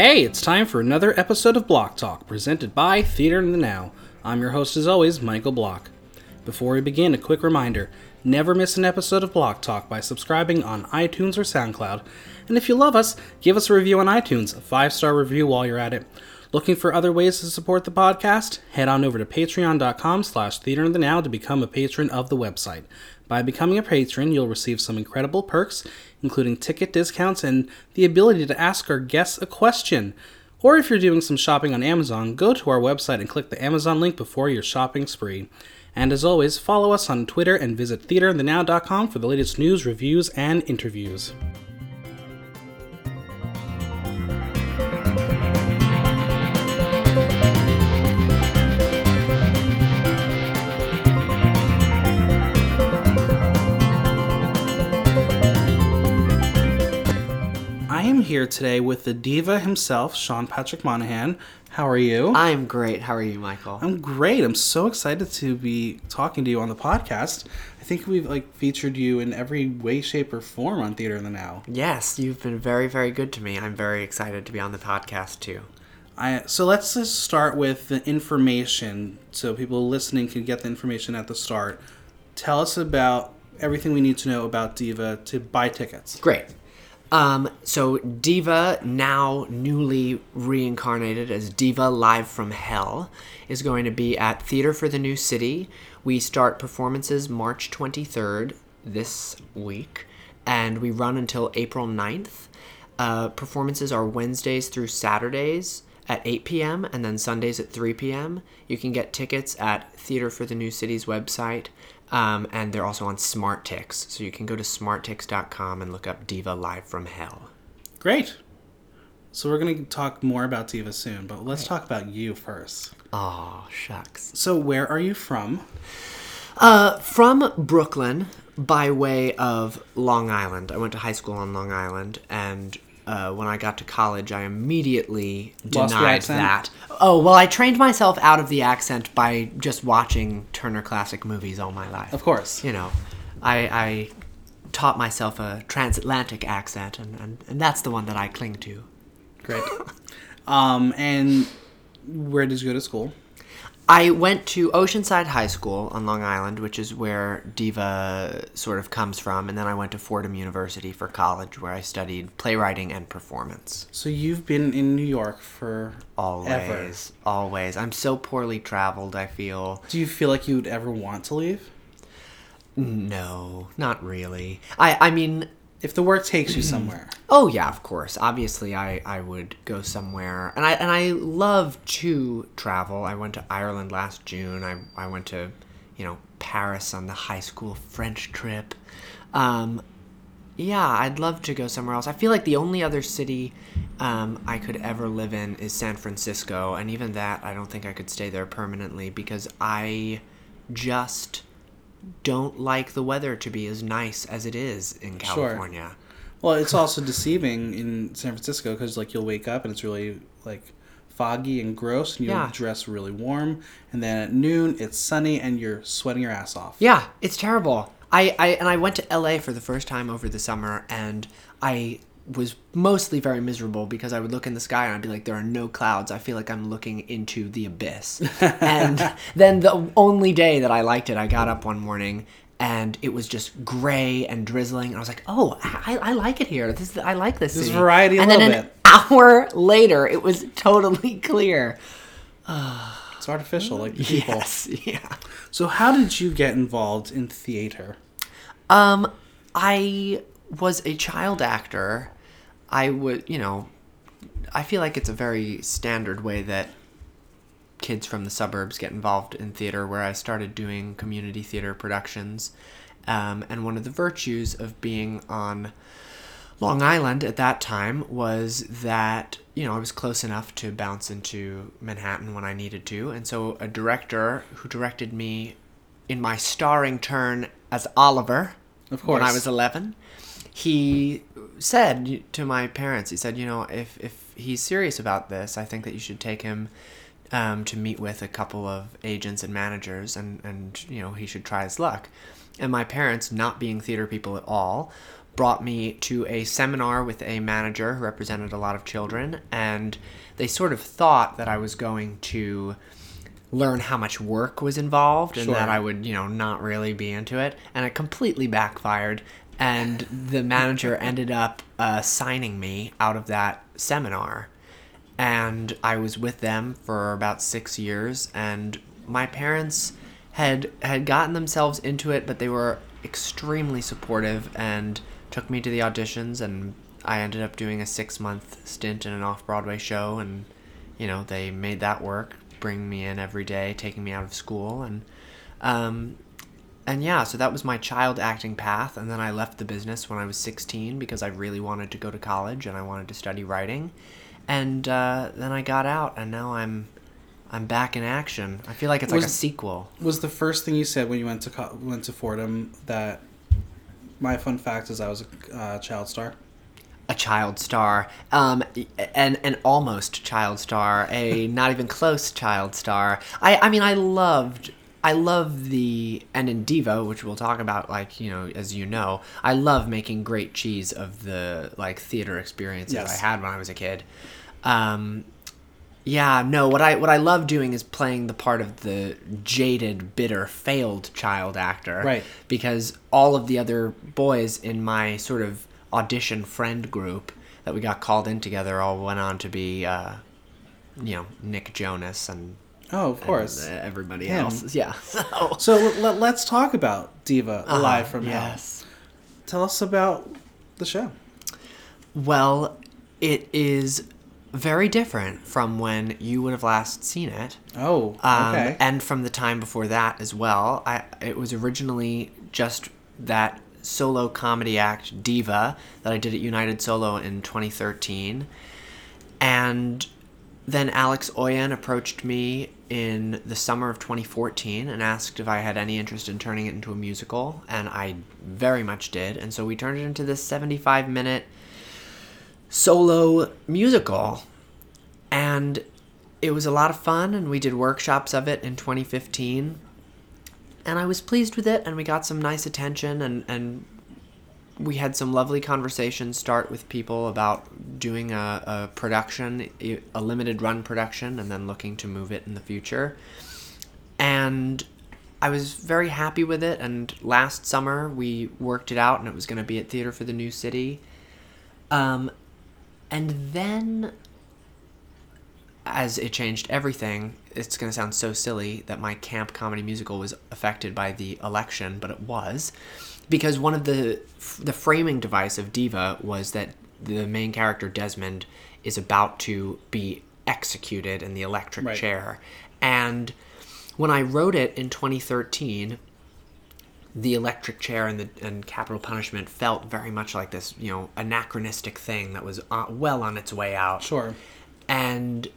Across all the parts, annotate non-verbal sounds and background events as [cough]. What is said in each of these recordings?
Hey, it's time for another episode of Block Talk, presented by Theater in the Now. I'm your host, as always, Michael Block. Before we begin, a quick reminder never miss an episode of Block Talk by subscribing on iTunes or SoundCloud. And if you love us, give us a review on iTunes, a five star review while you're at it. Looking for other ways to support the podcast? Head on over to patreon.com slash theater in the now to become a patron of the website. By becoming a patron, you'll receive some incredible perks, including ticket discounts and the ability to ask our guests a question. Or if you're doing some shopping on Amazon, go to our website and click the Amazon link before your shopping spree. And as always, follow us on Twitter and visit theaterinthenow.com for the latest news, reviews, and interviews. Am here today with the diva himself, Sean Patrick Monahan. How are you? I'm great. How are you, Michael? I'm great. I'm so excited to be talking to you on the podcast. I think we've like featured you in every way, shape, or form on Theater in the Now. yes, you've been very, very good to me. I'm very excited to be on the podcast too. I so let's just start with the information, so people listening can get the information at the start. Tell us about everything we need to know about Diva to buy tickets. Great. Um, so Diva, now newly reincarnated as Diva Live from Hell, is going to be at Theater for the New City. We start performances March 23rd this week, and we run until April 9th. Uh, performances are Wednesdays through Saturdays at 8 p.m. and then Sundays at 3 p.m. You can get tickets at Theater for the New City's website, um, and they're also on SmartTix. So you can go to smarttix.com and look up Diva Live from Hell. Great. So we're gonna talk more about Diva soon, but let's talk about you first. Oh, shucks. So where are you from? Uh, from Brooklyn by way of Long Island. I went to high school on Long Island, and uh, when I got to college, I immediately Lost denied that. Oh, well, I trained myself out of the accent by just watching Turner Classic Movies all my life. Of course. You know, I, I taught myself a transatlantic accent, and, and, and that's the one that I cling to. Great. [laughs] um, and where did you go to school? I went to Oceanside High School on Long Island, which is where Diva sort of comes from, and then I went to Fordham University for college, where I studied playwriting and performance. So you've been in New York for Always, ever. always. I'm so poorly traveled. I feel Do you feel like you would ever want to leave? no, not really. I, I mean, If the work takes you somewhere. [clears throat] Oh yeah, of course. Obviously, I, I would go somewhere, and I and I love to travel. I went to Ireland last June. I I went to, you know, Paris on the high school French trip. Um, yeah, I'd love to go somewhere else. I feel like the only other city um, I could ever live in is San Francisco, and even that, I don't think I could stay there permanently because I just don't like the weather to be as nice as it is in California. Well, it's also deceiving in San Francisco because like you'll wake up and it's really like foggy and gross, and you'll Yeah. dress really warm, and then at noon it's sunny and you're sweating your ass off. Yeah, it's terrible. I, I and I went to LA for the first time over the summer and I was mostly very miserable because I would look in the sky and I'd be like, there are no clouds. I feel like I'm looking into the abyss. [laughs] and then the only day that I liked it, I got up one morning and it was just gray and drizzling. And I was like, oh, I, I like it here. This I like this. There's city. variety a And then an bit. hour later, it was [laughs] totally clear. It's artificial, like the [laughs] people. Yes, yeah. So how did you get involved in theater? Um, I was a child actor. I would, you know, I feel like it's a very standard way that kids from the suburbs get involved in theater, where I started doing community theater productions. Um, and one of the virtues of being on Long Island at that time was that, you know, I was close enough to bounce into Manhattan when I needed to. And so a director who directed me in my starring turn as Oliver Of when I was 11, he said to my parents, he said, you know, if, if he's serious about this, I think that you should take him um, to meet with a couple of agents and managers and, and, you know, he should try his luck. And my parents, not being theater people at all, brought me to a seminar with a manager who represented a lot of children, and they sort of thought that I was going to learn how much work was involved and Sure. that I would, you know, not really be into it. And it completely backfired. And the manager ended up uh, signing me out of that seminar. And I was with them for about six years. And my parents had had gotten themselves into it, but they were extremely supportive and took me to the auditions. And I ended up doing a six month stint in an off Broadway show. And you know they made that work bring me in every day taking me out of school and um, and yeah so that was my child acting path and then i left the business when i was 16 because i really wanted to go to college and i wanted to study writing. And uh, then i got out and now i'm i'm back in action. I feel like it's like a sequel. Was the first thing you said when you went to co- went to Fordham that my fun fact is I was a uh, child star? a child star. Um an an almost child star. A not even close child star. I i mean i loved I love the and in Diva, which we'll talk about, like you know, as you know, I love making great cheese of the like theater experiences Yes. I had when I was a kid. Um, yeah, no, what I what I love doing is playing the part of the jaded, bitter, failed child actor. Right. Because all of the other boys in my sort of audition friend group that we got called in together all went on to be uh, you know, Nick Jonas and Oh, of course. and, uh, everybody Him. else. Yeah. [laughs] So so let, let's talk about Diva Alive from Hell. Uh-huh. yes. Tell us about the show. Well, it is very different from when you would have last seen it. Oh, Um, okay. And from the time before that as well. I it was originally just that solo comedy act Diva that I did at United Solo in 2013. And then Alex Oyen approached me in the summer of 2014 and asked if I had any interest in turning it into a musical, and I very much did. And so we turned it into this 75 minute solo musical. And it was a lot of fun, and we did workshops of it in 2015. And I was pleased with it, and we got some nice attention, and, and we had some lovely conversations start with people about doing a, a production, a limited run production, and then looking to move it in the future. And I was very happy with it. And last summer we worked it out, and it was going to be at Theater for the New City. Um, and then, as it changed everything, it's going to sound so silly that my camp comedy musical was affected by the election, but it was because one of the the framing device of Diva was that the main character Desmond is about to be executed in the electric Right. chair, and when I wrote it in 2013, the electric chair and the and capital punishment felt very much like this, you know, anachronistic thing that was uh, well on its way out. Sure. And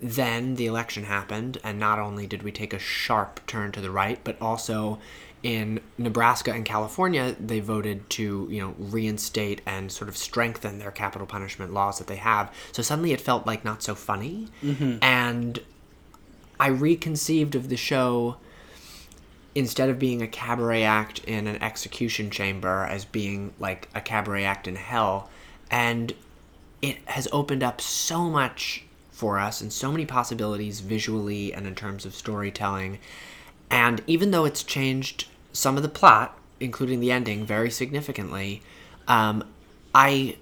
then the election happened, and not only did we take a sharp turn to the right, but also in Nebraska and California, they voted to, you know, reinstate and sort of strengthen their capital punishment laws that they have. So suddenly it felt like not so funny. Mm-hmm. And I reconceived of the show instead of being a cabaret act in an execution chamber as being like a cabaret act in hell and it has opened up so much for us and so many possibilities visually and in terms of storytelling and even though it's changed some of the plot including the ending very significantly um, i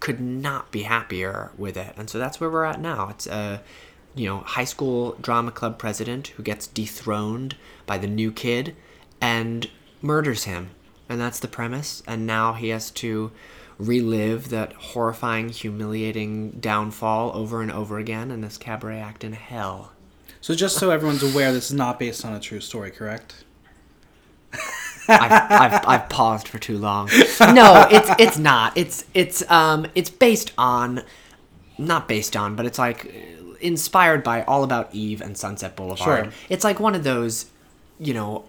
could not be happier with it. And so that's where we're at now. It's a you know high school drama club president who gets dethroned by the new kid and murders him. And that's the premise. And now he has to relive that horrifying humiliating downfall over and over again in this cabaret act in hell. So just so everyone's aware, this is not based on a true story, correct? I've, I've, I've paused for too long. [laughs] No, it's it's not. It's it's um it's based on, not based on, but it's like inspired by All About Eve and Sunset Boulevard. Sure. It's like one of those, you know,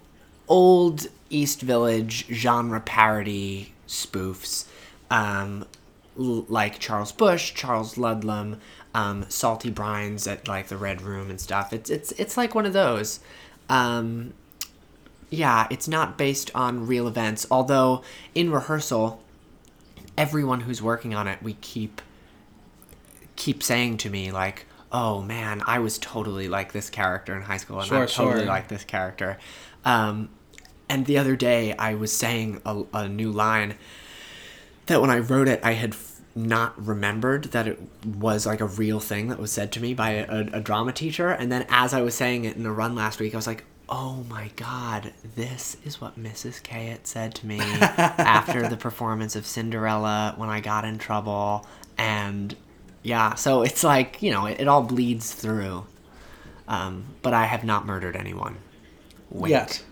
old East Village genre parody spoofs, um, l- like Charles Busch, Charles Ludlam, um, Salty Brines at like the Red Room and stuff. It's it's it's like one of those. Um, yeah, it's not based on real events. Although in rehearsal, everyone who's working on it, we keep keep saying to me like, "Oh man, I was totally like this character in high school, and Sure, I'm totally sure. like this character." Um, and the other day, I was saying a, a new line that when I wrote it, I had f- not remembered that it was like a real thing that was said to me by a, a drama teacher. And then as I was saying it in a run last week, I was like, oh my god, this is what Mrs. K had said to me [laughs] after the performance of Cinderella when I got in trouble. And yeah, so it's like, you know, it, it all bleeds through. Um, but I have not murdered anyone. Wait. Yet.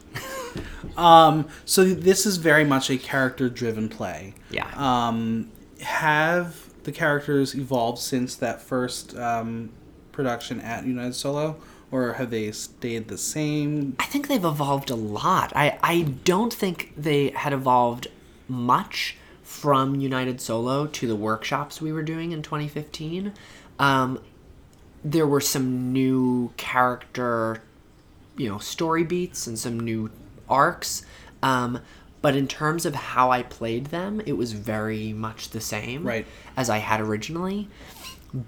[laughs] um, so this is very much a character-driven play. Yeah. Um, have the characters evolved since that first um, production at United Solo, or have they stayed the same? I think they've evolved a lot. I, I don't think they had evolved much from United Solo to the workshops we were doing in 2015. Um, there were some new character, you know, story beats and some new arcs. Um, but in terms of how I played them, it was very much the same Right. as I had originally.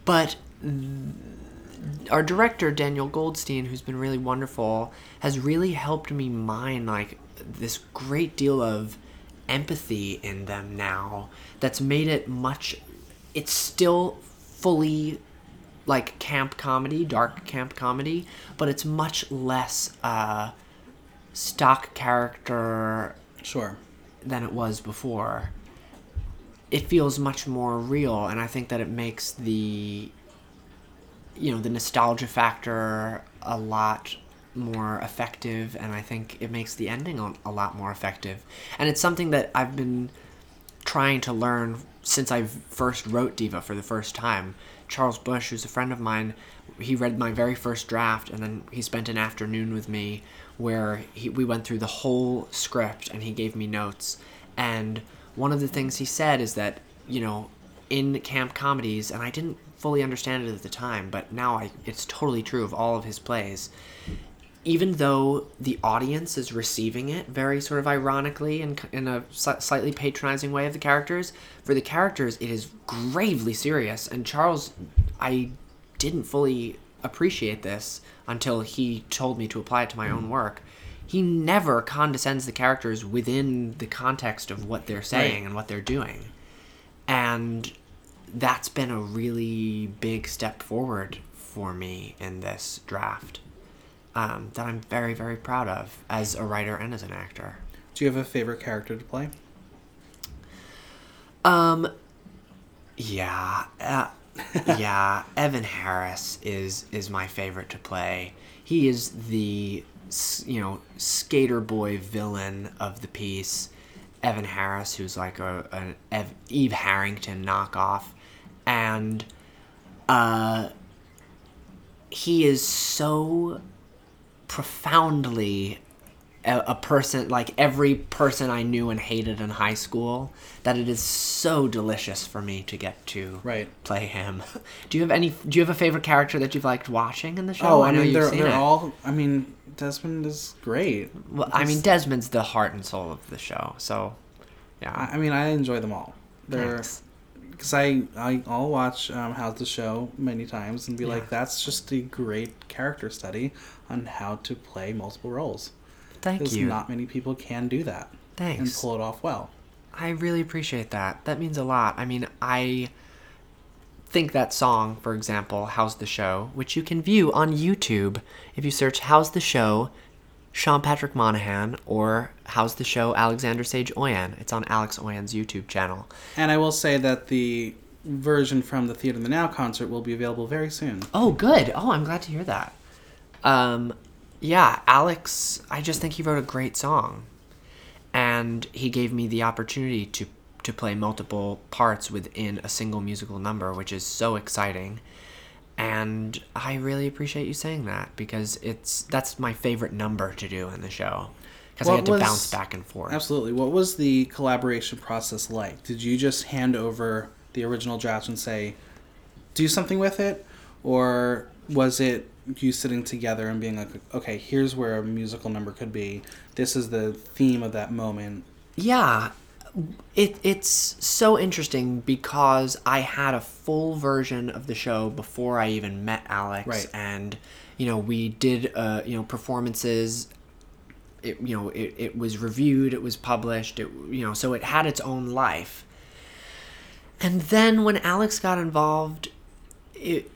But our director Daniel Goldstein, who's been really wonderful, has really helped me mine like this great deal of empathy in them now. That's made it much. It's still fully like camp comedy, dark camp comedy, but it's much less uh, stock character Sure. than it was before. It feels much more real, and I think that it makes the you know the nostalgia factor a lot more effective, and I think it makes the ending a, lot more effective. And it's something that I've been trying to learn since I first wrote Diva for the first time. Charles Busch, who's a friend of mine, he read my very first draft, and then he spent an afternoon with me where he, we went through the whole script, and he gave me notes. And one of the things he said is that you know, in camp comedies, and I didn't fully understand it at the time, but now I, it's totally true of all of his plays even though the audience is receiving it very sort of ironically and in a slightly patronizing way of the characters, for the characters it is gravely serious. And Charles, I didn't fully appreciate this until he told me to apply it to my own mm. work. He never condescends the characters within the context of what they're saying Right. and what they're doing. And that's been a really big step forward for me in this draft um, that I'm very, very proud of as a writer and as an actor. Do you have a favorite character to play? Um, yeah, uh, yeah. [laughs] Evan Harris is is my favorite to play. He is the you know skater boy villain of the piece. Evan Harris, who's like a an Eve Harrington knockoff, and uh, he is so profoundly a, a person like every person I knew and hated in high school that it is so delicious for me to get to Right. play him. [laughs] Do you have any do you have a favorite character that you've liked watching in the show? Oh, I, mean, you've they're they're all. I mean, Desmond is great. Well, I mean Desmond's the heart and soul of the show. So yeah. I, I mean, I enjoy them all. They're Thanks. Because I I I'll watch um, How's the Show many times and be Yeah. like, that's just a great character study on how to play multiple roles. Thank you. not many people can do that Thanks. and pull it off well. I really appreciate that. That means a lot. I mean, I think that song, for example, How's the Show, which you can view on YouTube if you search How's the Show, Sean Patrick Monahan, or How's the Show, Alexander Sage Oyen. It's on Alex Oyen's YouTube channel. And I will say that the version from the Theater in the Now concert will be available very soon. Oh, good. Oh, I'm glad to hear that. Um, yeah, Alex, I just think he wrote a great song. And he gave me the opportunity to to play multiple parts within a single musical number, which is so exciting. And I really appreciate you saying that because it's that's my favorite number to do in the show because I get to was- bounce back and forth. Absolutely. What was the collaboration process like? Did you just hand over the original draft and say, do something with it? Or was it you sitting together and being like, okay, here's where a musical number could be. This is the theme of that moment. Yeah. It it's so interesting because I had a full version of the show before I even met Alex, Right. and you know we did uh, you know performances. It you know it, it was reviewed, it was published, it you know so it had its own life. And then when Alex got involved, it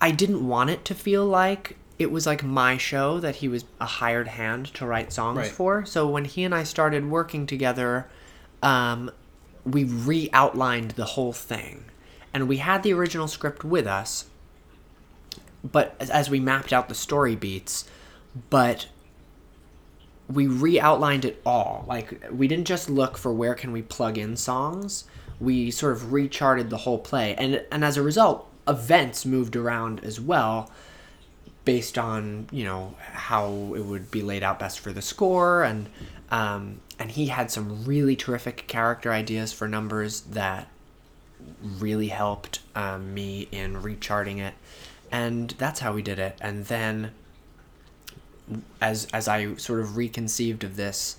I didn't want it to feel like it was like my show that he was a hired hand to write songs Right. for. So when he and I started working together, um, we re outlined the whole thing. And we had the original script with us, but as, we mapped out the story beats, but we re-outlined it all. Like we didn't just look for where can we plug in songs. We sort of recharted the whole play. And and as a result events moved around as well based on you know how it would be laid out best for the score and um, and he had some really terrific character ideas for numbers that really helped um, me in recharting it and that's how we did it and then as as I sort of reconceived of this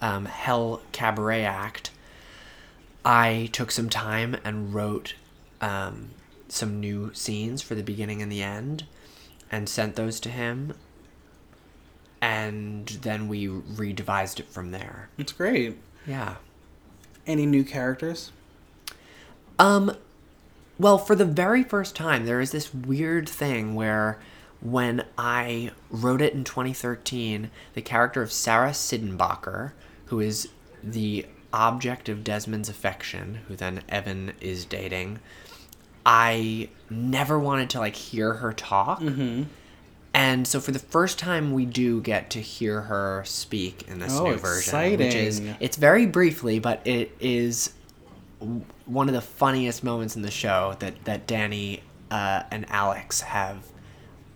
um, Hell Cabaret act, I took some time and wrote um, some new scenes for the beginning and the end, and sent those to him. And then we redevised it from there. It's great. Yeah. Any new characters? Um, well, for the very first time, there is this weird thing where when I wrote it in 2013, the character of Sarah Sidenbacher, who is the object of Desmond's affection, who then Evan is dating, I never wanted to like hear her talk. And so for the first time, we do get to hear her speak in this Oh, new version, which is it's very briefly, but it is one of the funniest moments in the show that that Danny uh, and Alex have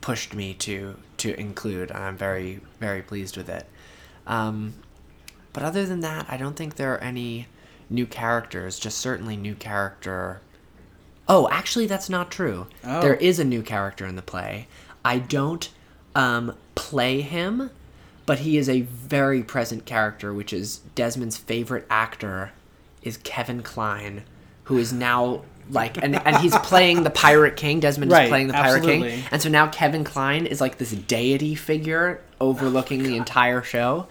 pushed me to to include. and I'm very very pleased with it. Um, but other than that, I don't think there are any new characters. Just certainly new character. Oh, actually, that's not true. Oh. There is a new character in the play. I don't um, play him, but he is a very present character, which is Desmond's favorite actor is Kevin Kline, who is now like and, and he's playing the Pirate King. Desmond Right, is playing the Pirate absolutely. King. And so now Kevin Kline is like this deity figure overlooking the entire show.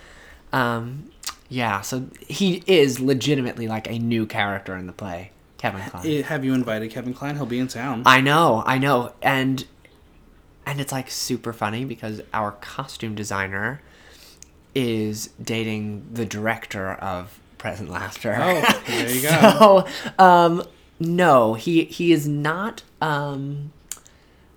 Um, yeah, so he is legitimately like a new character in the play, Kevin Kline. Have you invited Kevin Kline? He'll be in town. I know, I know, and and it's like super funny because our costume designer is dating the director of Present Laughter. Oh, there [laughs] you go. so, um, no, he he is not. Um,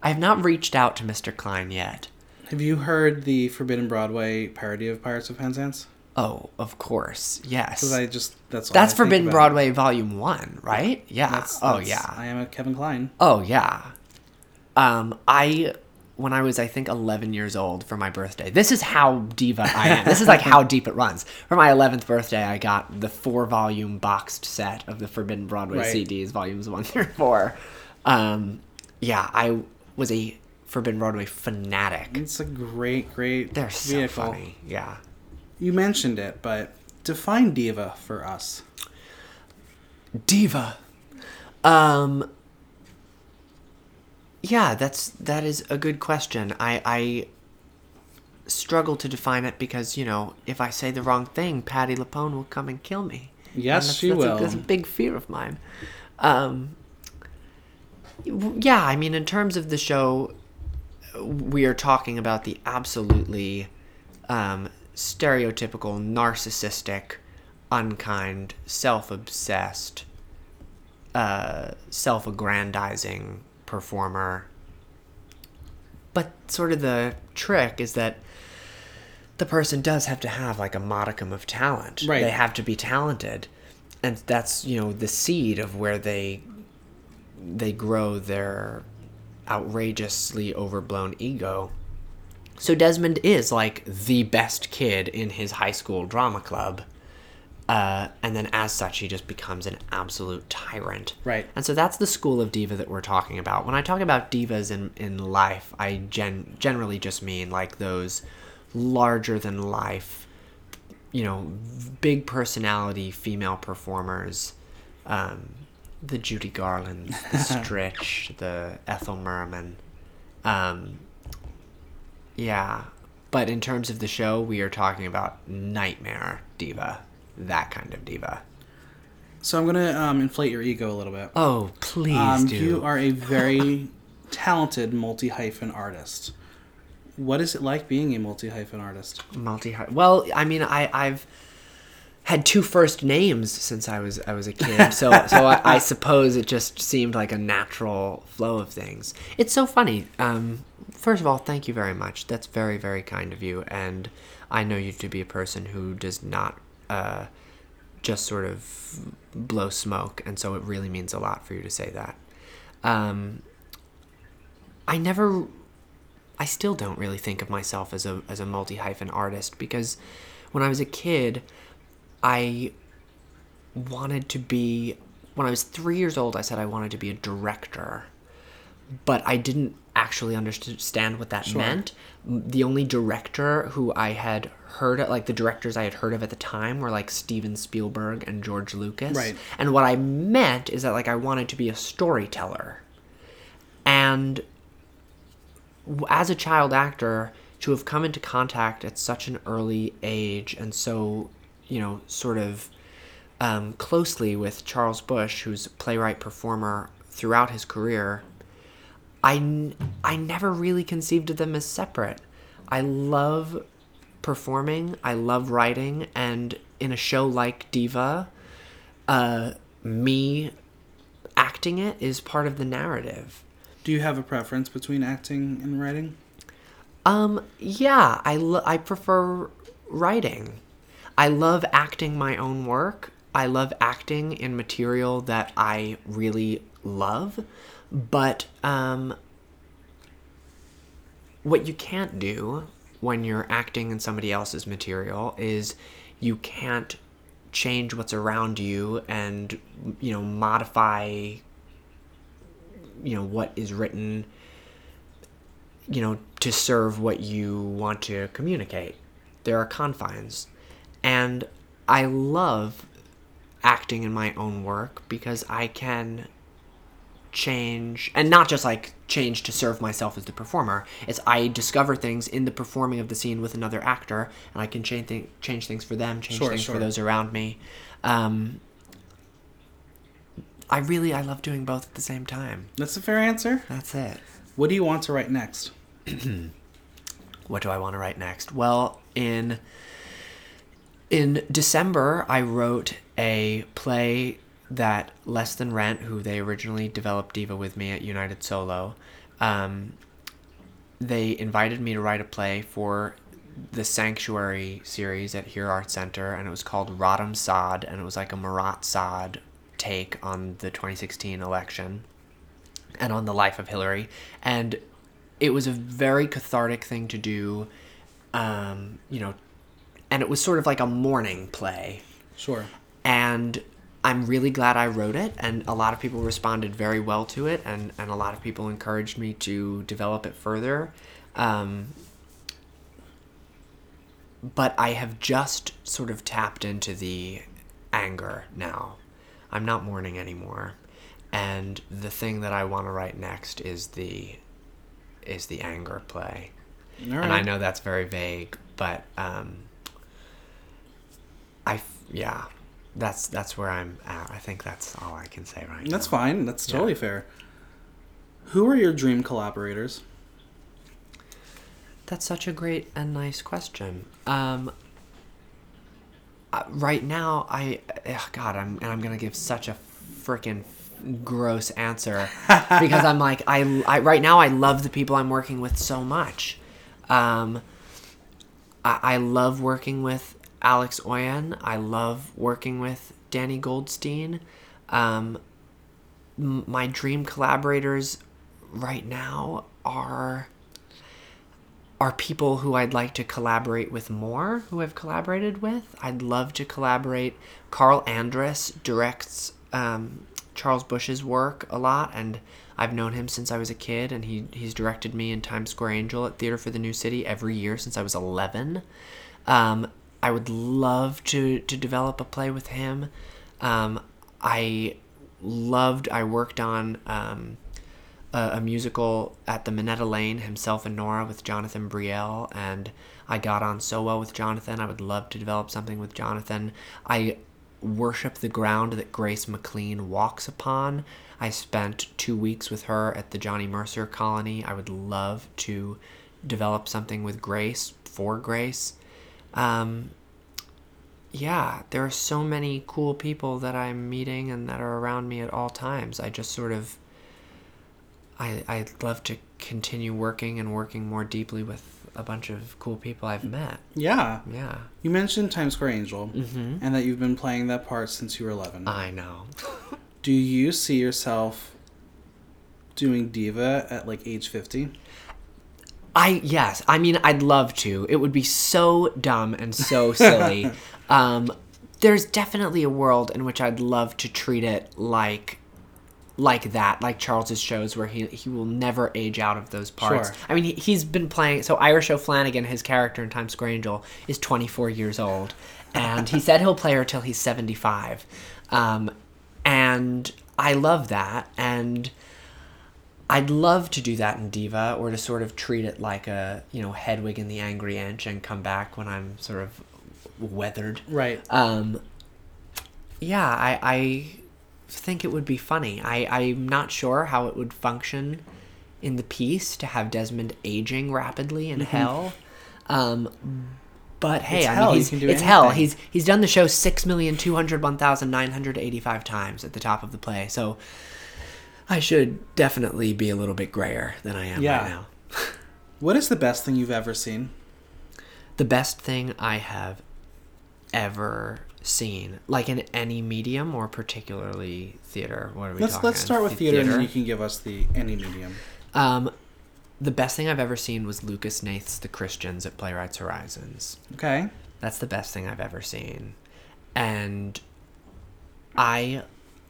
I have not reached out to Mr. Kline yet. Have you heard the Forbidden Broadway parody of Pirates of Penzance? Oh, of course, yes. Because I just that's all That's I Forbidden. Broadway Volume One, right? Yeah. That's, oh that's- yeah. I am a Kevin Kline. Oh yeah. Um, I when I was I think 11 years old for my birthday. This is how diva I am. this is like how [laughs] deep it runs. For my 11th birthday, I got the four volume boxed set of the Forbidden Broadway Right. CDs, volumes one through four. Um, yeah, I was a Forbidden Broadway fanatic. It's a great, great They're so vehicle. funny. Yeah. You mentioned it, but define diva for us. diva um yeah that's that is a good question. I i struggle to define it because you know if i say the wrong thing patti lupone will come and kill me. Yes, that's, she that's will. A, that's a big fear of mine. Um yeah i mean in terms of the show we are talking about the absolutely um, stereotypical narcissistic unkind self-obsessed uh, self-aggrandizing performer but sort of the trick is that the person does have to have like a modicum of talent Right. they have to be talented and that's you know the seed of where they they grow their outrageously overblown ego so Desmond is like the best kid in his high school drama club. Uh, and then as such, he just becomes an absolute tyrant. Right. And so that's the school of diva that we're talking about. When I talk about divas in, in life, I gen- generally just mean like those larger than life you know, big personality female performers. Um, the Judy Garland, the [laughs] Stritch, the Ethel Merman. Um, yeah. But in terms of the show, we are talking about nightmare diva. That kind of diva. So I'm gonna um, inflate your ego a little bit. Oh, please Um, do. you are a very [laughs] talented multi hyphen artist. What is it like being a multi hyphen artist? multi hyphen. well i mean i i've had two first names since i was i was a kid so [laughs] so I, I suppose it just seemed like a natural flow of things it's so funny um first of all thank you very much that's very very kind of you and i know you to be a person who does not uh just sort of blow smoke and so it really means a lot for you to say that um i never I still don't really think of myself as a as a multi hyphen artist because when I was a kid, I wanted to be. When I was three years old, I said I wanted to be a director, but I didn't actually understand what that meant. The only director who I had heard of, like the directors I had heard of at the time, were like Steven Spielberg and George Lucas. Right. And what I meant is that like I wanted to be a storyteller, and as a child actor to have come into contact at such an early age and so you know sort of um, closely with charles busch who's playwright performer throughout his career I, I never really conceived of them as separate i love performing i love writing and in a show like diva uh, me acting it is part of the narrative Do you have a preference between acting and writing? Um, yeah, I, lo- I prefer writing. I love acting my own work. I love acting in material that I really love. But um, what you can't do when you're acting in somebody else's material is you can't change what's around you and, you know, modify, you know, what is written you know, to serve what you want to communicate. There are confines. And I love acting in my own work because I can change and not just like change to serve myself as the performer it's i discover things in the performing of the scene with another actor and i can change, th- change things for them change Sure, things sure. for those around me um, i really i love doing both at the same time That's a fair answer. that's it What do you want to write next? [clears throat] what do I want to write next? Well, in in December, I wrote a play that Less Than Rent, who they originally developed Diva with me at United Solo, um, they invited me to write a play for the Sanctuary series at Here Art Center, and it was called Rodham Sade, and it was like a Marat Sade take on the 2016 election and on the life of Hillary. And it was a very cathartic thing to do, um, you know, and it was sort of like a mourning play. Sure. And I'm really glad I wrote it, and a lot of people responded very well to it, and, and a lot of people encouraged me to develop it further. Um, but I have just sort of tapped into the anger now. I'm not mourning anymore. And the thing that I want to write next is the is the anger play. Right. And I know that's very vague, but um, I yeah, that's that's where I'm at. I think that's all I can say right That's now. fine. That's totally fair. Who are your dream collaborators? That's such a great and nice question. Um, uh, right now, I ugh, God, I'm and I'm gonna give such a freaking gross answer [laughs] because I'm like I, I right now I love the people I'm working with so much. Um, I, I love working with Alex Oyen. I love working with Danny Goldstein. Um, my dream collaborators right now are are people who I'd like to collaborate with more, who I've collaborated with. I'd love to collaborate. Carl Andress directs um, Charles Busch's work a lot, and I've known him since I was a kid, and he, he's directed me in Times Square Angel at Theater for the New City every year since I was 11. Um, I would love to to develop a play with him. Um, I loved. I worked on um, a, a musical at the Minetta Lane, himself and Nora, with Jonathan Brielle, and I got on so well with Jonathan. I would love to develop something with Jonathan. I worship the ground that Grace McLean walks upon. I spent two weeks with her at the Johnny Mercer colony. I would love to develop something with Grace for Grace. Um, yeah, there are so many cool people that I'm meeting and that are around me at all times. I just sort of, I I'd love to continue working and working more deeply with a bunch of cool people I've met. Yeah. Yeah, You mentioned Times Square Angel Mm-hmm. and that you've been playing that part since you were 11. I know. [laughs] Do you see yourself doing diva at like age 50? I yes, I mean I'd love to. It would be so dumb and so silly. [laughs] um, there's definitely a world in which I'd love to treat it like like that, like Charles's shows where he he will never age out of those parts. Sure. I mean, he, he's been playing. So Irish O'Flanagan, his character in Times Square Angel, is 24 years old, and he said he'll play her till he's 75. Um, and I love that, and I'd love to do that in Diva, or to sort of treat it like a you know Hedwig and the Angry Inch, and come back when I'm sort of weathered. Right. Um, yeah, I, I think it would be funny. I, I'm not sure how it would function in the piece to have Desmond aging rapidly in hell. Um, but hey, It's I hell, mean, you he's, can do it's hell. He's he's done the show six million two hundred one thousand nine hundred eighty five times at the top of the play. So I should definitely be a little bit grayer than I am Yeah. right now. [laughs] What is the best thing you've ever seen? the best thing I have ever seen, like in any medium or particularly theater. What are we Let's talking? let's start with The- theater, and then you can give us the any medium. Um, the best thing I've ever seen was Lucas Hnath's The Christians at Playwrights Horizons. Okay. That's the best thing I've ever seen. And I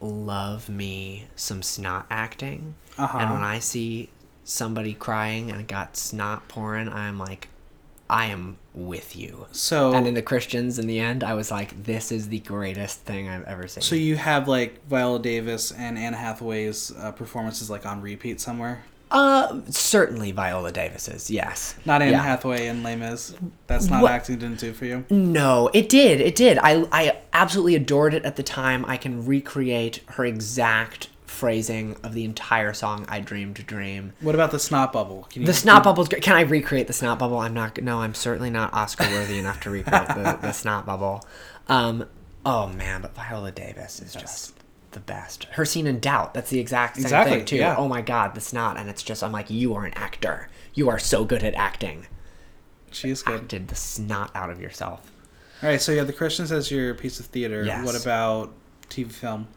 love me some snot acting. Uh-huh. And when I see somebody crying and got snot pouring, I'm like, I am with you. So And in the Christians, in the end, I was like, this is the greatest thing I've ever seen. so you have like Viola Davis and Anne Hathaway's uh, performances like on repeat somewhere. Uh, certainly Viola Davis's, yes. Not Anne Yeah. Hathaway and Les Mis. That's not What- acting didn't do for you. No, it did. It did. I I absolutely adored it at the time. I can recreate her exact phrasing of the entire song "I Dreamed a Dream." What about the snot bubble? Can you, The snot bubble's great. Can I recreate the snot bubble? I'm not. No, I'm certainly not Oscar worthy enough to recreate the, the snot bubble. Um, oh man, but Viola Davis is just the best. Her scene in Doubt. That's the exact same Exactly, thing too. yeah. Oh my god, the snot, and it's just. I'm like, you are an actor. You are so good at acting. She is good. Acted the snot out of yourself. All right, so you have the Christians as your piece of theater. Yes. What about TV film?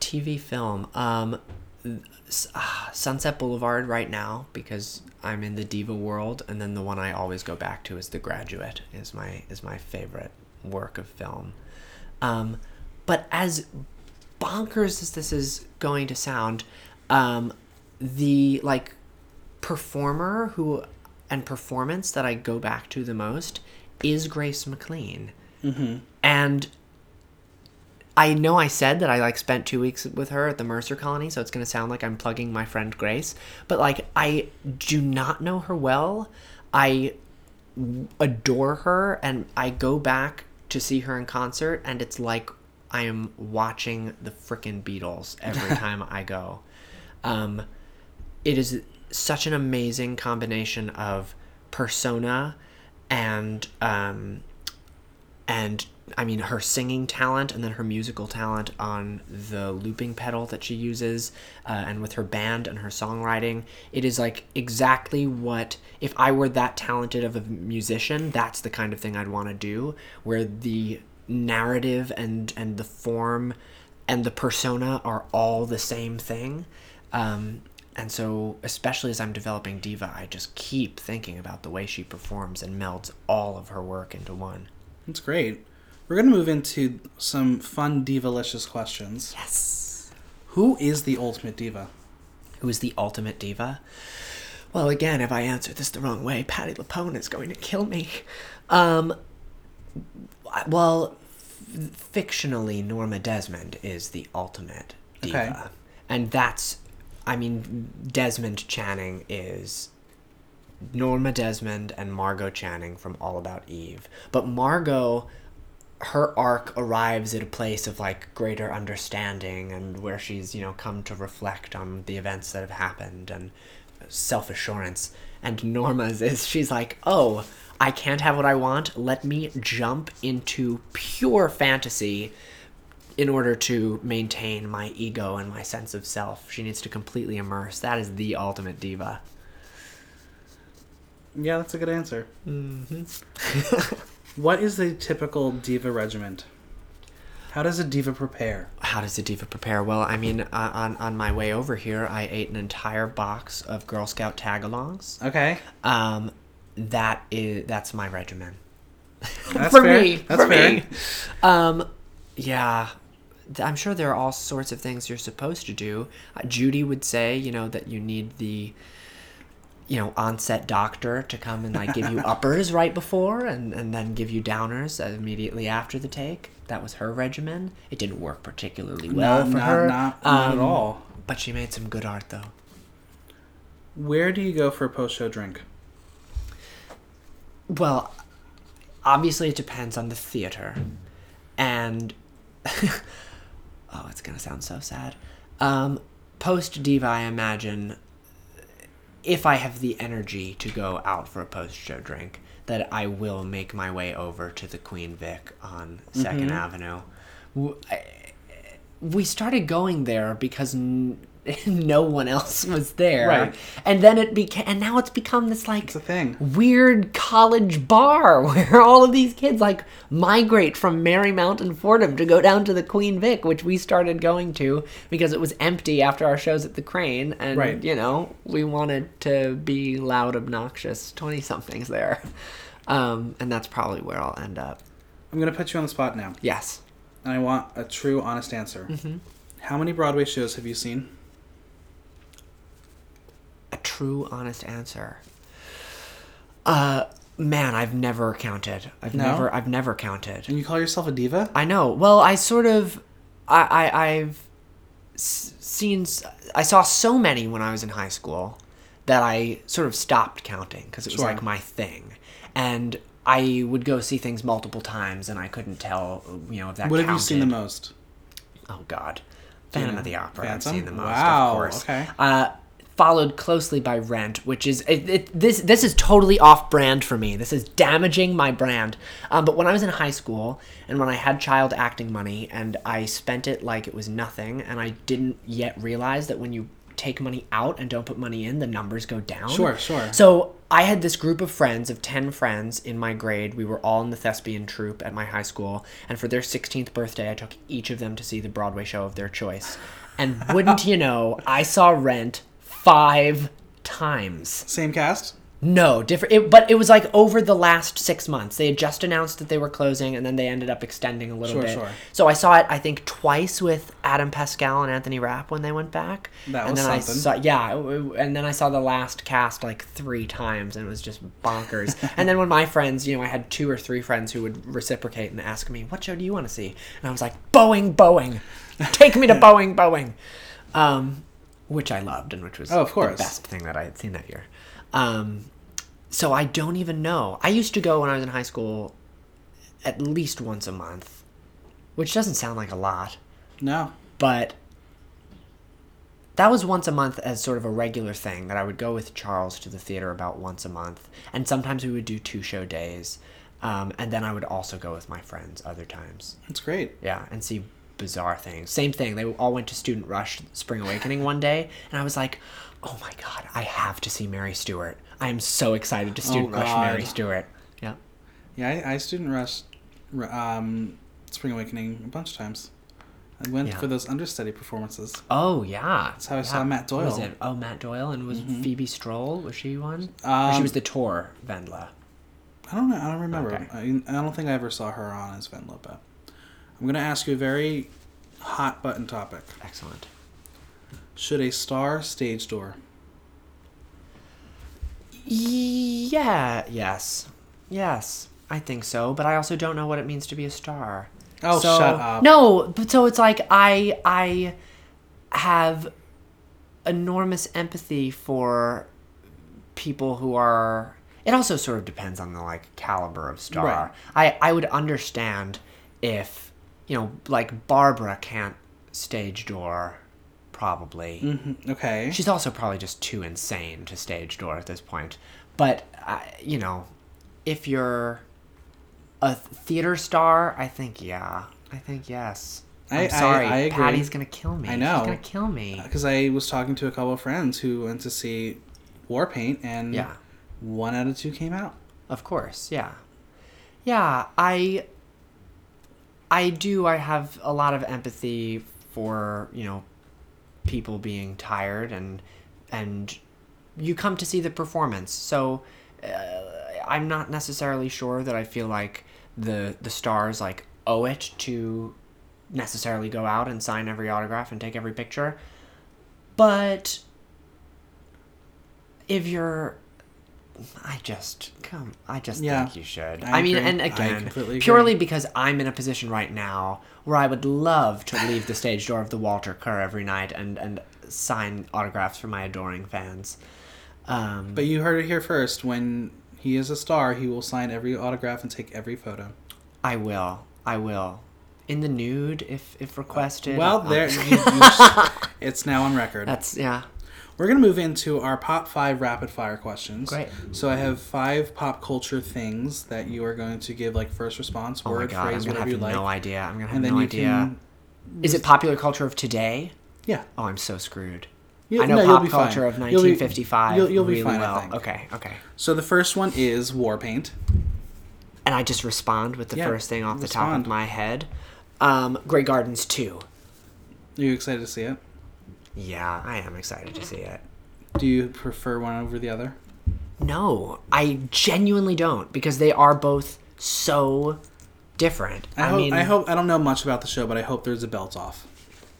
TV film. Um, ah, Sunset Boulevard right now because I'm in the diva world, and then the one I always go back to is The Graduate. is my is my favorite work of film. Um, but as bonkers as this is going to sound, um, the like performer who and performance that I go back to the most is Grace McLean. Mm-hmm. And I know I said that I like spent two weeks with her at the Mercer colony, so it's gonna sound like I'm plugging my friend Grace, but like I do not know her well. I adore her, and I go back to see her in concert, and it's like I am watching the frickin' Beatles every [laughs] time I go. Um, it is such an amazing combination of persona and um, and I mean her singing talent and then her musical talent on the looping pedal that she uses, uh, and with her band and her songwriting, it is like exactly what if I were that talented of a musician, that's the kind of thing I'd want to do, where the narrative and and the form and the persona are all the same thing. Um, and so, especially as I'm developing Diva, I just keep thinking about the way she performs and melds all of her work into one. That's great. We're gonna move into some fun divalicious questions. Yes. Who is the ultimate diva? Who is the ultimate diva? Well, again, if I answer this the wrong way, Patti LuPone is going to kill me. Um, Well, f- fictionally, Norma Desmond is the ultimate diva. Okay. And that's, I mean, Desmond Channing is Norma Desmond and Margot Channing from All About Eve. But Margot, her arc arrives at a place of like greater understanding and where she's, you know, come to reflect on the events that have happened and self assurance. And Norma's is she's like, oh, I can't have what I want. Let me jump into pure fantasy in order to maintain my ego and my sense of self. She needs to completely immerse. That is the ultimate diva. Yeah, that's a good answer. Mm-hmm. [laughs] what is the typical diva regiment? How does a diva prepare? How does a diva prepare? Well, I mean, uh, on on my way over here, I ate an entire box of Girl Scout tagalongs. Okay. Um, that is that's my regimen. That's [laughs] for fair. me, That's for fair. me. Um, yeah, I'm sure there are all sorts of things you're supposed to do. Uh, Judy would say, you know, that you need the, you know, onset doctor to come and like give you [laughs] uppers right before, and and then give you downers immediately after the take. That was her regimen. It didn't work particularly well Not- for not- her. not- not at um, all. But she made some good art though. Where do you go for a post show drink? Well, obviously it depends on the theater. And [laughs] oh, it's going to sound so sad. Um post diva I imagine if I have the energy to go out for a post show drink that I will make my way over to the Queen Vic on 2nd Avenue. We started going there because [laughs] no one else was there. Right. And then it became and now it's become this like It's a thing. weird college bar [laughs] where all of these kids like migrate from Marymount and Fordham to go down to the Queen Vic, which we started going to because it was empty after our shows at the Kraine, and Right. you know we wanted to be loud, obnoxious twenty somethings there, um, and that's probably where I'll end up. I'm going to put you on the spot now, Yes, and I want a true, honest answer. Mm-hmm. How many Broadway shows have you seen? A true, honest answer. Uh, man, I've never counted. I've No? never, I've never counted. And you call yourself a diva? I know. Well, I sort of, I, I I've seen, I saw so many when I was in high school that I sort of stopped counting because it was Sure. like my thing, and I would go see things multiple times, and I couldn't tell, you know, if that. What have you seen the most? Oh God, Phantom Yeah. of the Opera. I've seen the most, Wow, of course. okay. Uh, followed closely by Rent, which is it, it, this. This is totally off-brand for me. This is damaging my brand. Um, but when I was in high school and when I had child acting money and I spent it like it was nothing, and I didn't yet realize that when you take money out and don't put money in, the numbers go down. Sure, sure. So I had this group of friends of 10 friends in my grade. We were all in the thespian troupe at my high school. And for their 16th birthday, I took each of them to see the Broadway show of their choice. And wouldn't you know, I saw Rent five times. Same cast? No, different. It, but it was like over the last six months. They had just announced that they were closing, and then they ended up extending a little Sure, bit. sure. So I saw it, I think, twice with Adam Pascal and Anthony Rapp when they went back. That and was then something. I saw, yeah, and then I saw the last cast like three times, and it was just bonkers. [laughs] and then when my friends, you know, I had two or three friends who would reciprocate and ask me, "What show do you want to see?" And I was like, "Boeing, Boeing, take me to [laughs] Boeing, Boeing," um, which I loved and which was Oh, of course. the best thing that I had seen that year. Um, so I don't even know. I used to go when I was in high school at least once a month, which doesn't sound like a lot, No. but that was once a month as sort of a regular thing that I would go with Charles to the theater about once a month, and sometimes we would do two show days, um, and then I would also go with my friends other times. That's great. Yeah, and see bizarre things. Same thing. They all went to Student Rush Spring Awakening one day, and I was like, "Oh my god, I have to see Mary Stuart! I am so excited to Student Rush God. Mary Stuart." Yeah. Yeah, I, I student rush um, Spring Awakening a bunch of times. I went Yeah. for those understudy performances. Oh yeah. That's how I saw Matt Was Doyle. it? Oh, Matt Doyle, and was Phoebe Strole? Was she one? or Um, she was the tour Wendla. I don't know. I don't remember. Okay. I, I don't think I ever saw her on as Wendla, but I'm going to ask you a very hot button topic. Excellent. Should a star stage door? Yeah. Yes. Yes. I think so, but I also don't know what it means to be a star. Oh, So- shut up. No, but so it's like I I have enormous empathy for people who are it also sort of depends on the like caliber of star. Right. I I would understand if, you know, like Barbara can't stage door probably. Mhm, Okay. She's also probably just too insane to stage door at this point. But uh, you know, if you're a theater star, I think yeah. I think yes. I- I'm I- sorry, I agree. Patti's gonna kill me. I know. She's gonna kill me. Because I was talking to a couple of friends who went to see Warpaint, and Yeah. one out of two came out. Of course, yeah. Yeah, I I do I have a lot of empathy for, you know, people being tired and and you come to see the performance. So uh, I'm not necessarily sure that I feel like the the stars like owe it to necessarily go out and sign every autograph and take every picture. But if you're I just come I just Yeah, think you should. I I, mean agree. and again purely because I'm in a position right now where I would love to leave the stage door of the Walter Kerr every night and and sign autographs for my adoring fans. Um, But you heard it here first. When he is a star, he will sign every autograph and take every photo. I will. I will. In the nude, if if requested. Well, there, [laughs] you, you- it's now on record. That's yeah. We're gonna move into our pop five rapid fire questions. Great. So I have five pop culture things that you are going to give like first response, Oh word, god, I'm phrase, gonna whatever have you like, no idea. I'm gonna have and then no you idea. Is it popular culture of today? Yeah. Oh, I'm so screwed. You- I know no, you'll pop be fine. culture of You'll be- 1955 you'll- you'll be really fine, well. Okay, okay. So the first one is Warpaint. And I just respond with the Yeah, first thing off the top of my head. Um, Grey Gardens 2. Are you excited to see it? Yeah, I am excited to see it. Do you prefer one over the other? No, I genuinely don't because they are both so different. I, I, hope, mean, I hope I don't know much about the show, but I hope there's a belt off.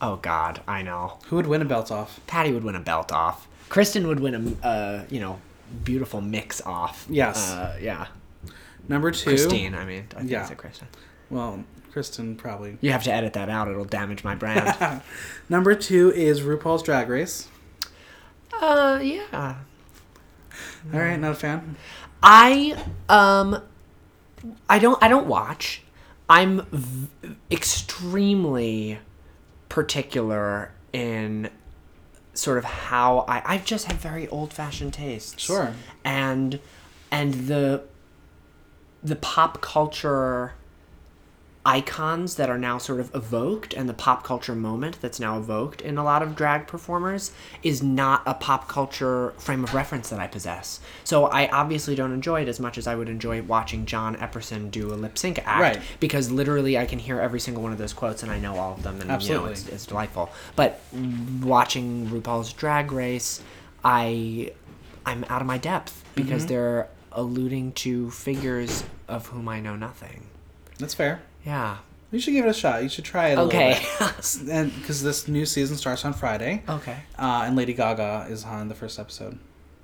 oh god, I know. Who would win a belt off? Patti would win a belt off. Kristen would win a, uh, you know, beautiful mix off. Yes. Uh, yeah. Number two. Christine, I mean, I think Yeah. it's a Kristen. Well, Kristen probably. You have to edit that out; it'll damage my brand. [laughs] Number two is RuPaul's Drag Race. uh, yeah. All right, not a fan. I um I don't I don't watch. I'm v- extremely particular in sort of how I I just have very old-fashioned tastes. Sure. And and the the pop culture icons that are now sort of evoked and the pop culture moment that's now evoked in a lot of drag performers is not a pop culture frame of reference that I possess. So I obviously don't enjoy it as much as I would enjoy watching John Epperson do a lip sync act Right. because literally I can hear every single one of those quotes and I know all of them and you know it's, it's delightful. But watching RuPaul's Drag Race, I I'm out of my depth because Mm-hmm. they're alluding to figures of whom I know nothing. That's fair. Yeah. You should give it a shot. You should try it. A Okay. Little bit. [laughs] and because this new season starts on Friday, Okay. uh, and Lady Gaga is on the first episode.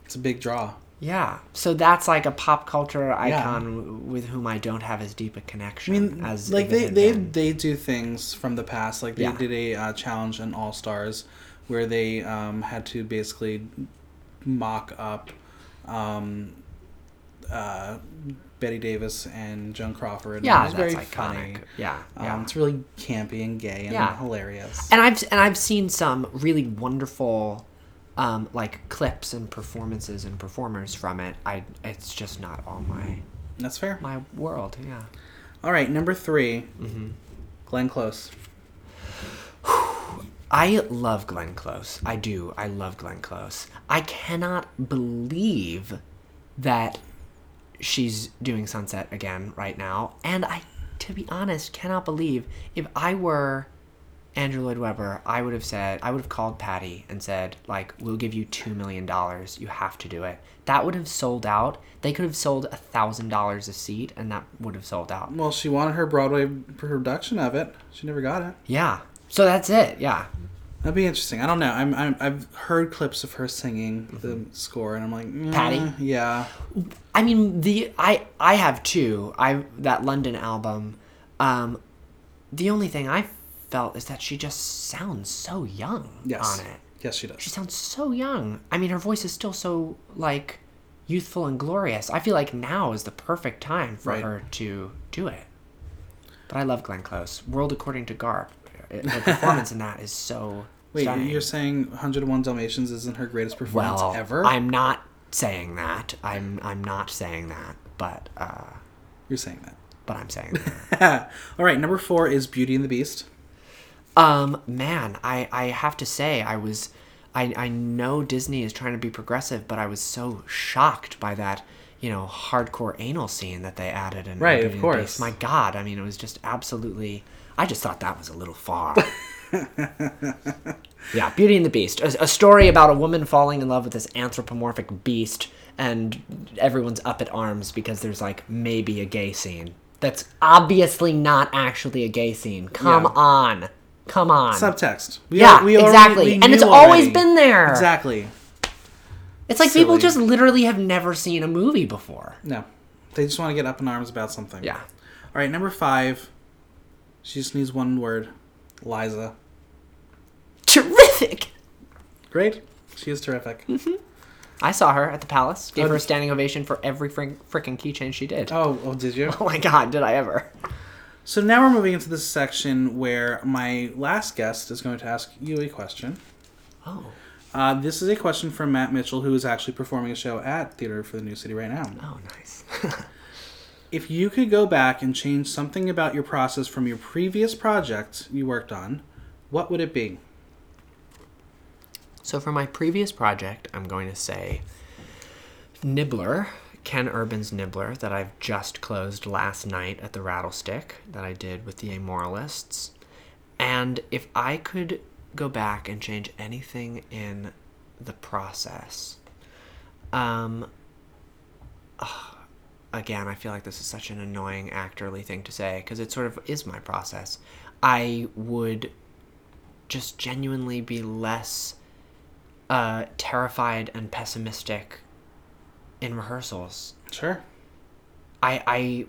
It's a big draw. Yeah. So that's like a pop culture icon w with whom I don't have as deep a connection I mean, as like they they been. they do things from the past. Like they Yeah. did a uh, challenge in All Stars where they um, had to basically mock up um, uh, Bette Davis and Joan Crawford. yeah, it that's very iconic. funny. Yeah. Um, yeah. It's really campy and gay and Yeah. hilarious. and I've and I've seen some really wonderful um, like clips and performances and performers from it. I it's just not all my That's fair. my world. Yeah. All right, number 3 Mm-hmm. Glenn Close. I love Glenn Close. I do. I love Glenn Close. I cannot believe that she's doing Sunset again right now. And I, to be honest, cannot believe if I were Andrew Lloyd Webber, I would have said, I would have called Patti and said, like, we'll give you $2 million. You have to do it. That would have sold out. They could have sold a $1,000 a seat and that would have sold out. Well, she wanted her Broadway production of it. She never got it. Yeah. So that's it. Yeah. That'd be interesting. I don't know. I'm, I'm I've heard clips of her singing the score, and I'm like, mm, Patti? Yeah. I mean, the I I have two. I that London album. Um, the only thing I felt is that she just sounds so young Yes. on it. Yes, she does. She sounds so young. I mean, her voice is still so like youthful and glorious. I feel like now is the perfect time for Right. her to do it. But I love Glenn Close. World According to Garp. [laughs] Her performance in that is so Wait, stunning. you're saying 101 Dalmatians isn't her greatest performance well, ever? I'm not saying that. I'm I'm not saying that. But uh, You're saying that. but I'm saying that. [laughs] All right, number four is Beauty and the Beast. Um, man, I, I have to say, I was, I, I know Disney is trying to be progressive, but I was so shocked by that, you know, hardcore anal scene that they added in Right, Beauty of and the course. Beast. My God, I mean, it was just absolutely. I just thought that was a little far. [laughs] yeah, Beauty and the Beast, a, a story about a woman falling in love with this anthropomorphic beast, and everyone's up at arms because there's like maybe a gay scene. That's obviously not actually a gay scene. Come Yeah. on. Come on. Subtext. We Yeah, al- we already- exactly. we And it's always already. been there. Exactly. It's like people just literally have never seen a movie before. No. They just want to get up in arms about something. Yeah. All right, number five. She just needs one word. Liza. Terrific. Great. She is terrific. I saw her at the palace. Gave Oh, her a standing ovation for every fr- freaking keychain she did. Oh, oh, did you? [laughs] Oh my god, did I ever? So now we're moving into this section where my last guest is going to ask you a question. Oh. Uh, this is a question from Matt Mitchell, who is actually performing a show at Theater for the New City right now. Oh, nice. [laughs] If you could go back and change something about your process from your previous project you worked on, what would it be? so for my previous project, I'm going to say Nibbler, Ken Urban's Nibbler, that I've just closed last night at the Rattlestick, that I did with the Amoralists. And if I could go back and change anything in the process, um, again, I feel like this is such an annoying actorly thing to say because it sort of is my process. I would just genuinely be less uh, terrified and pessimistic in rehearsals. Sure. I, I,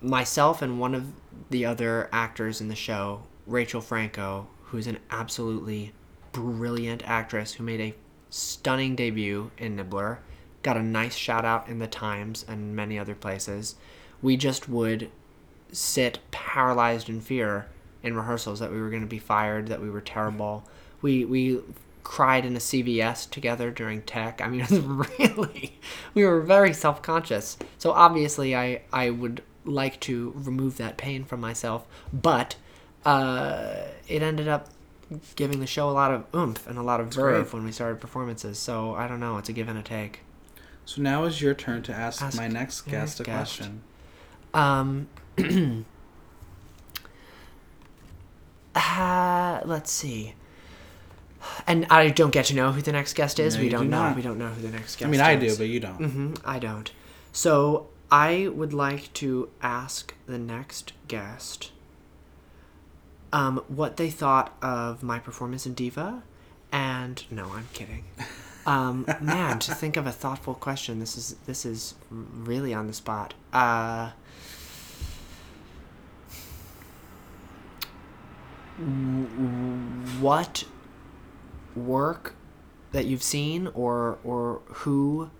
myself and one of the other actors in the show, Rachel Franco, who's an absolutely brilliant actress who made a stunning debut in Nibbler, got a nice shout out in the Times and many other places. We just would sit paralyzed in fear in rehearsals that we were going to be fired, that we were terrible. We we cried in a CVS together during tech. I mean, [laughs] it was really we were very self conscious. So obviously, I I would like to remove that pain from myself, but uh, it ended up giving the show a lot of oomph and a lot of verve when we started performances. So I don't know, it's a give and a take. So now is your turn to ask, Ask my next guest a guest. question. Um, [clears throat] uh, let's see. And I don't get to know who the next guest is. No, we don't do know. not. We don't know who the next guest is. I mean, I do, but you don't. Mm-hmm, I don't. So I would like to ask the next guest um, what they thought of my performance in Diva, and no, I'm kidding. [laughs] Um, man, to think of a thoughtful question. This is this is really on the spot. Uh, what work that you've seen or or who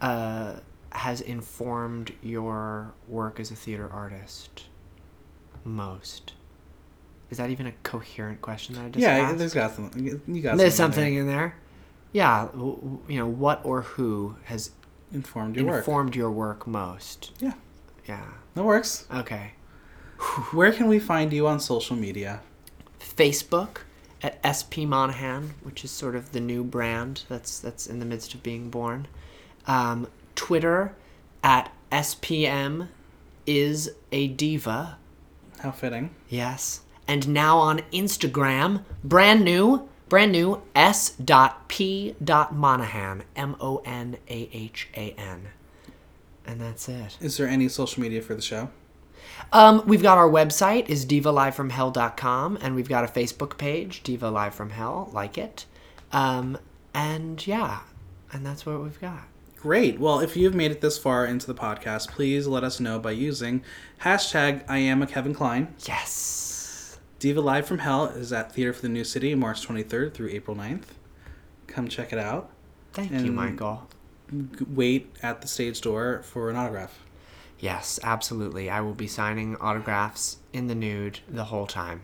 uh, has informed your work as a theater artist most? Is that even a coherent question that I just yeah, asked? there's got something. You got There's something, something there. in there. Yeah, w- you know, what or who has informed your work. informed your work most? Yeah, Yeah. that works. Okay. [sighs] Where can we find you on social media? Facebook at SP Monahan, which is sort of the new brand that's that's in the midst of being born. Um, Twitter at SPM is a diva. How fitting. Yes. And now on Instagram, brand new, brand new s.p.monahan, M O N A H A N. And that's it. Is there any social media for the show? Um, we've got our website is divalivefromhell.com and we've got a Facebook page, Diva Live from Hell, like it. Um, and yeah, and that's what we've got. Great. Well, if you've made it this far into the podcast, please let us know by using hashtag I am a Kevin Kline. Yes. Diva Live from Hell is at Theater for the New City March 23rd through April 9th. Come check it out. Thank you, Michael. G- Wait at the stage door for an autograph. Yes, absolutely. I will be signing autographs in the nude the whole time.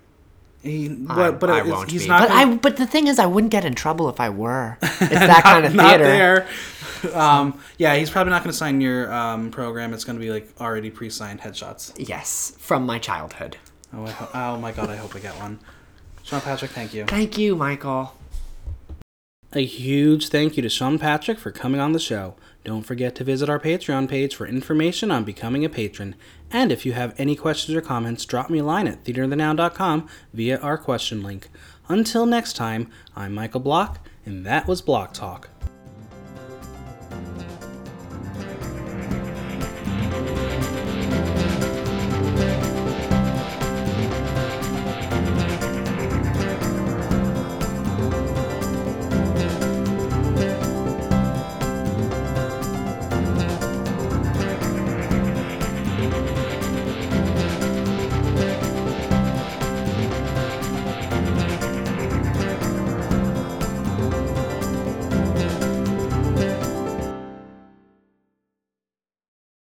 He, but but I won't he's be. not. but gonna- I. But the thing is, I wouldn't get in trouble if I were. [laughs] It's that kind of not theater. there. [laughs] Um, yeah, he's probably not going to sign your um, program. It's going to be like already pre-signed headshots. Yes, from my childhood. Oh, I ho- oh my god, I hope I get one. Sean Patrick, thank you. Thank you, Michael. A huge thank you to Sean Patrick for coming on the show. Don't forget to visit our Patreon page for information on becoming a patron. And if you have any questions or comments, drop me a line at theaterthenow.com via our question link. Until next time, I'm Michael Block, and that was Block Talk.